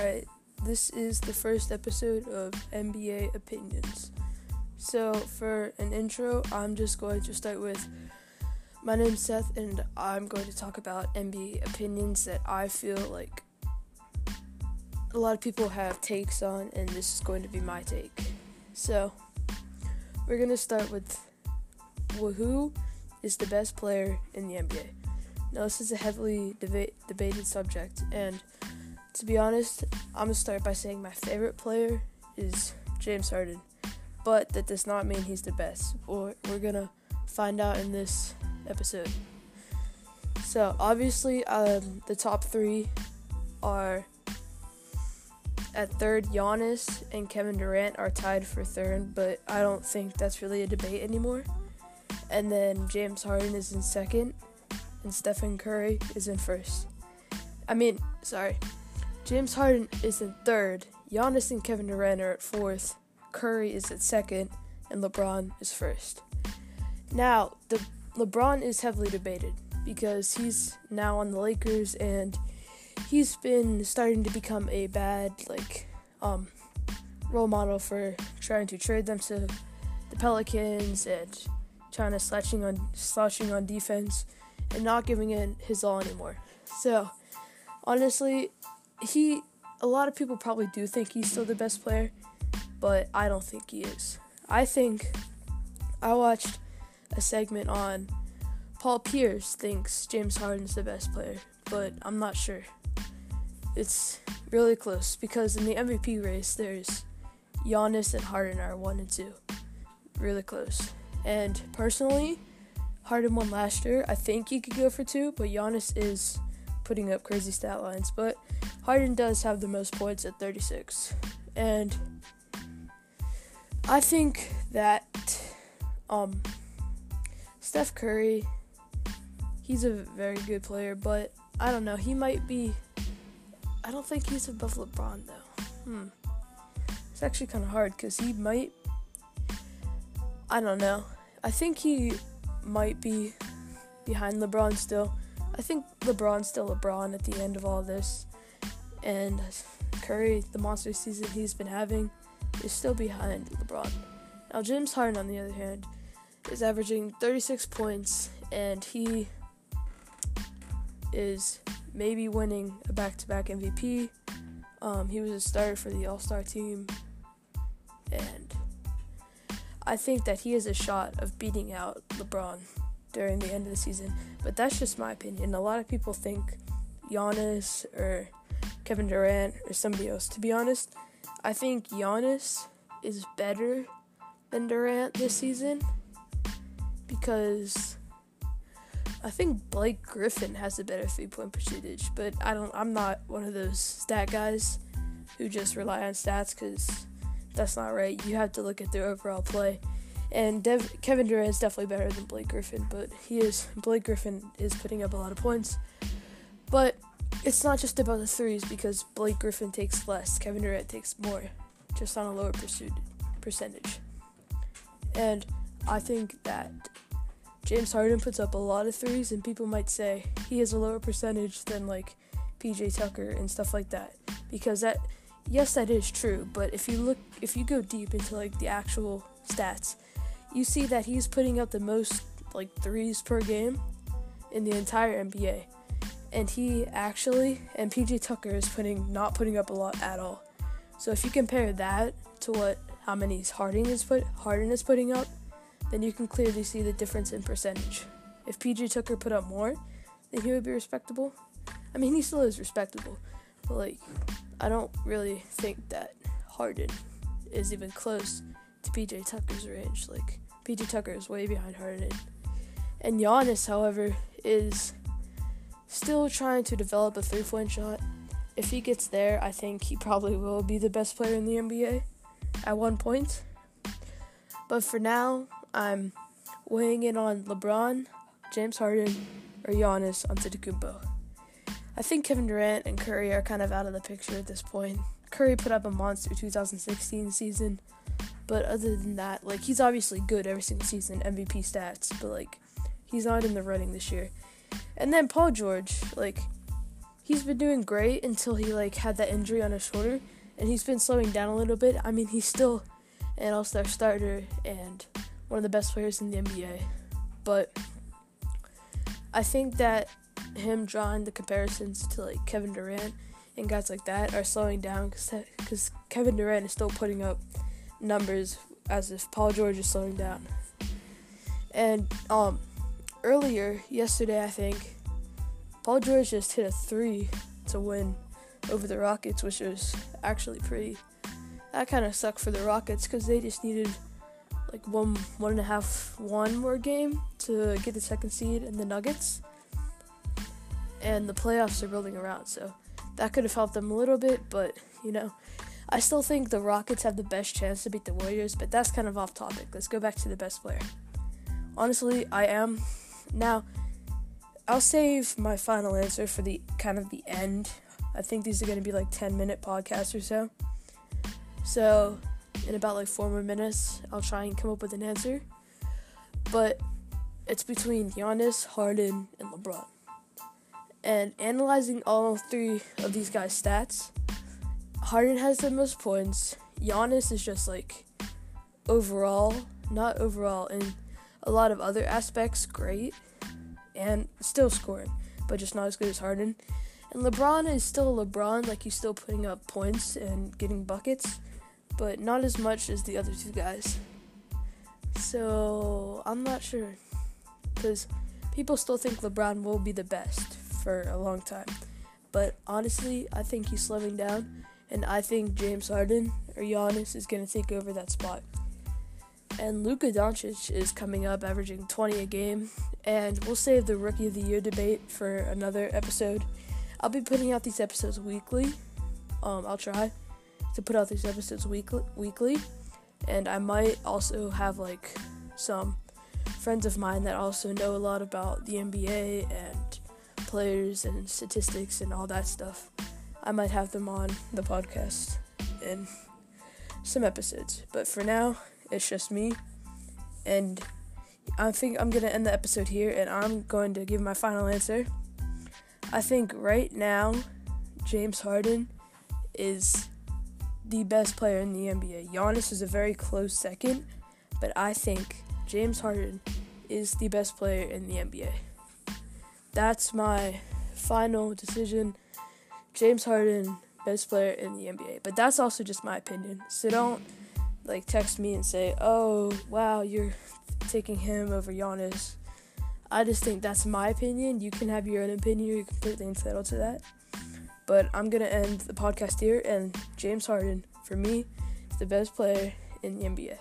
Alright, this is the first episode of NBA Opinions. So, for an intro, I'm just going to start with my name's Seth, and I'm going to talk about NBA opinions that I feel like a lot of people have takes on, and this is going to be my take. So, we're going to start with who is the best player in the NBA. Now, this is a heavily deba- debated subject, and to be honest, I'm gonna start by saying my favorite player is James Harden, but that does not mean he's the best. We're, we're gonna find out in this episode. So, obviously, um, the top three are at third, Giannis and Kevin Durant are tied for third, but I don't think that's really a debate anymore. And then James Harden is in second, and Stephen Curry is in first. I mean, sorry, James Harden is in third, Giannis and Kevin Durant are at fourth, Curry is at second, and LeBron is first. Now, the LeBron is heavily debated because he's now on the Lakers and he's been starting to become a bad like um, role model for trying to trade them to the Pelicans and trying to slouching on slouching on defense and not giving in his all anymore. So, honestly, he a lot of people probably do think he's still the best player, but I don't think he is. I think I watched a segment on Paul Pierce thinks James Harden's the best player, but I'm not sure. It's really close because in the MVP race there's Giannis and Harden are one and two. Really close. And personally, Harden won last year. I think he could go for two, but Giannis is putting up crazy stat lines. But Harden does have the most points at 36. And I think that um, Steph Curry, he's a very good player, but I don't know. He might be. I don't think he's above LeBron, though. Hmm. It's actually kind of hard because he might. I don't know. I think he might be behind LeBron still. I think LeBron's still LeBron at the end of all this. And Curry, the monster season he's been having, is still behind LeBron. Now, James Harden, on the other hand, is averaging 36 points, and he is maybe winning a back to back MVP. Um, he was a starter for the All Star team, and I think that he has a shot of beating out LeBron during the end of the season. But that's just my opinion. A lot of people think Giannis or Kevin Durant or somebody else. To be honest, I think Giannis is better than Durant this season because I think Blake Griffin has a better three-point percentage, but I don't I'm not one of those stat guys who just rely on stats cuz that's not right. You have to look at their overall play. And Dev- Kevin Durant is definitely better than Blake Griffin, but he is Blake Griffin is putting up a lot of points. But it's not just about the threes because Blake Griffin takes less, Kevin Durant takes more, just on a lower pursuit percentage. And I think that James Harden puts up a lot of threes, and people might say he has a lower percentage than like PJ Tucker and stuff like that. Because that, yes, that is true. But if you look, if you go deep into like the actual stats, you see that he's putting up the most like threes per game in the entire NBA. And he actually and PJ Tucker is putting not putting up a lot at all. So if you compare that to what how many Harden is put Harden is putting up, then you can clearly see the difference in percentage. If PJ Tucker put up more, then he would be respectable. I mean, he still is respectable, but like, I don't really think that Harden is even close to PJ Tucker's range. Like, PJ Tucker is way behind Harden. And Giannis, however, is still trying to develop a three point shot. If he gets there, I think he probably will be the best player in the NBA at one point. But for now, I'm weighing in on LeBron, James Harden, or Giannis Antetokounmpo. I think Kevin Durant and Curry are kind of out of the picture at this point. Curry put up a monster 2016 season, but other than that, like he's obviously good every single season, MVP stats, but like he's not in the running this year. And then Paul George, like he's been doing great until he like had that injury on his shoulder, and he's been slowing down a little bit. I mean, he's still an All-Star starter and one of the best players in the NBA, but I think that him drawing the comparisons to like Kevin Durant and guys like that are slowing down because Kevin Durant is still putting up numbers as if Paul George is slowing down. And um, earlier yesterday, I think Paul George just hit a three to win over the Rockets, which was actually pretty. That kind of sucked for the Rockets because they just needed like one, one and a half, one more game to get the second seed and the Nuggets. And the playoffs are building around, so that could have helped them a little bit, but you know, I still think the Rockets have the best chance to beat the Warriors, but that's kind of off topic. Let's go back to the best player. Honestly, I am. Now, I'll save my final answer for the kind of the end. I think these are going to be like 10 minute podcasts or so. So, in about like four more minutes, I'll try and come up with an answer. But it's between Giannis, Harden, and LeBron. And analyzing all three of these guys' stats, Harden has the most points. Giannis is just like overall, not overall, in a lot of other aspects, great. And still scoring, but just not as good as Harden. And LeBron is still LeBron, like he's still putting up points and getting buckets, but not as much as the other two guys. So I'm not sure. Because people still think LeBron will be the best for a long time. But honestly, I think he's slowing down, and I think James Harden or Giannis is going to take over that spot. And Luka Doncic is coming up, averaging 20 a game, and we'll save the Rookie of the Year debate for another episode. I'll be putting out these episodes weekly. Um, I'll try to put out these episodes weekly, weekly, and I might also have like some friends of mine that also know a lot about the NBA and players and statistics and all that stuff. I might have them on the podcast in some episodes. But for now, it's just me. And I think I'm going to end the episode here and I'm going to give my final answer. I think right now, James Harden is the best player in the NBA. Giannis is a very close second, but I think James Harden is the best player in the NBA that's my final decision. James Harden, best player in the NBA. But that's also just my opinion. So don't like text me and say, "Oh, wow, you're taking him over Giannis." I just think that's my opinion. You can have your own opinion. You're completely entitled to that. But I'm gonna end the podcast here. And James Harden, for me, is the best player in the NBA.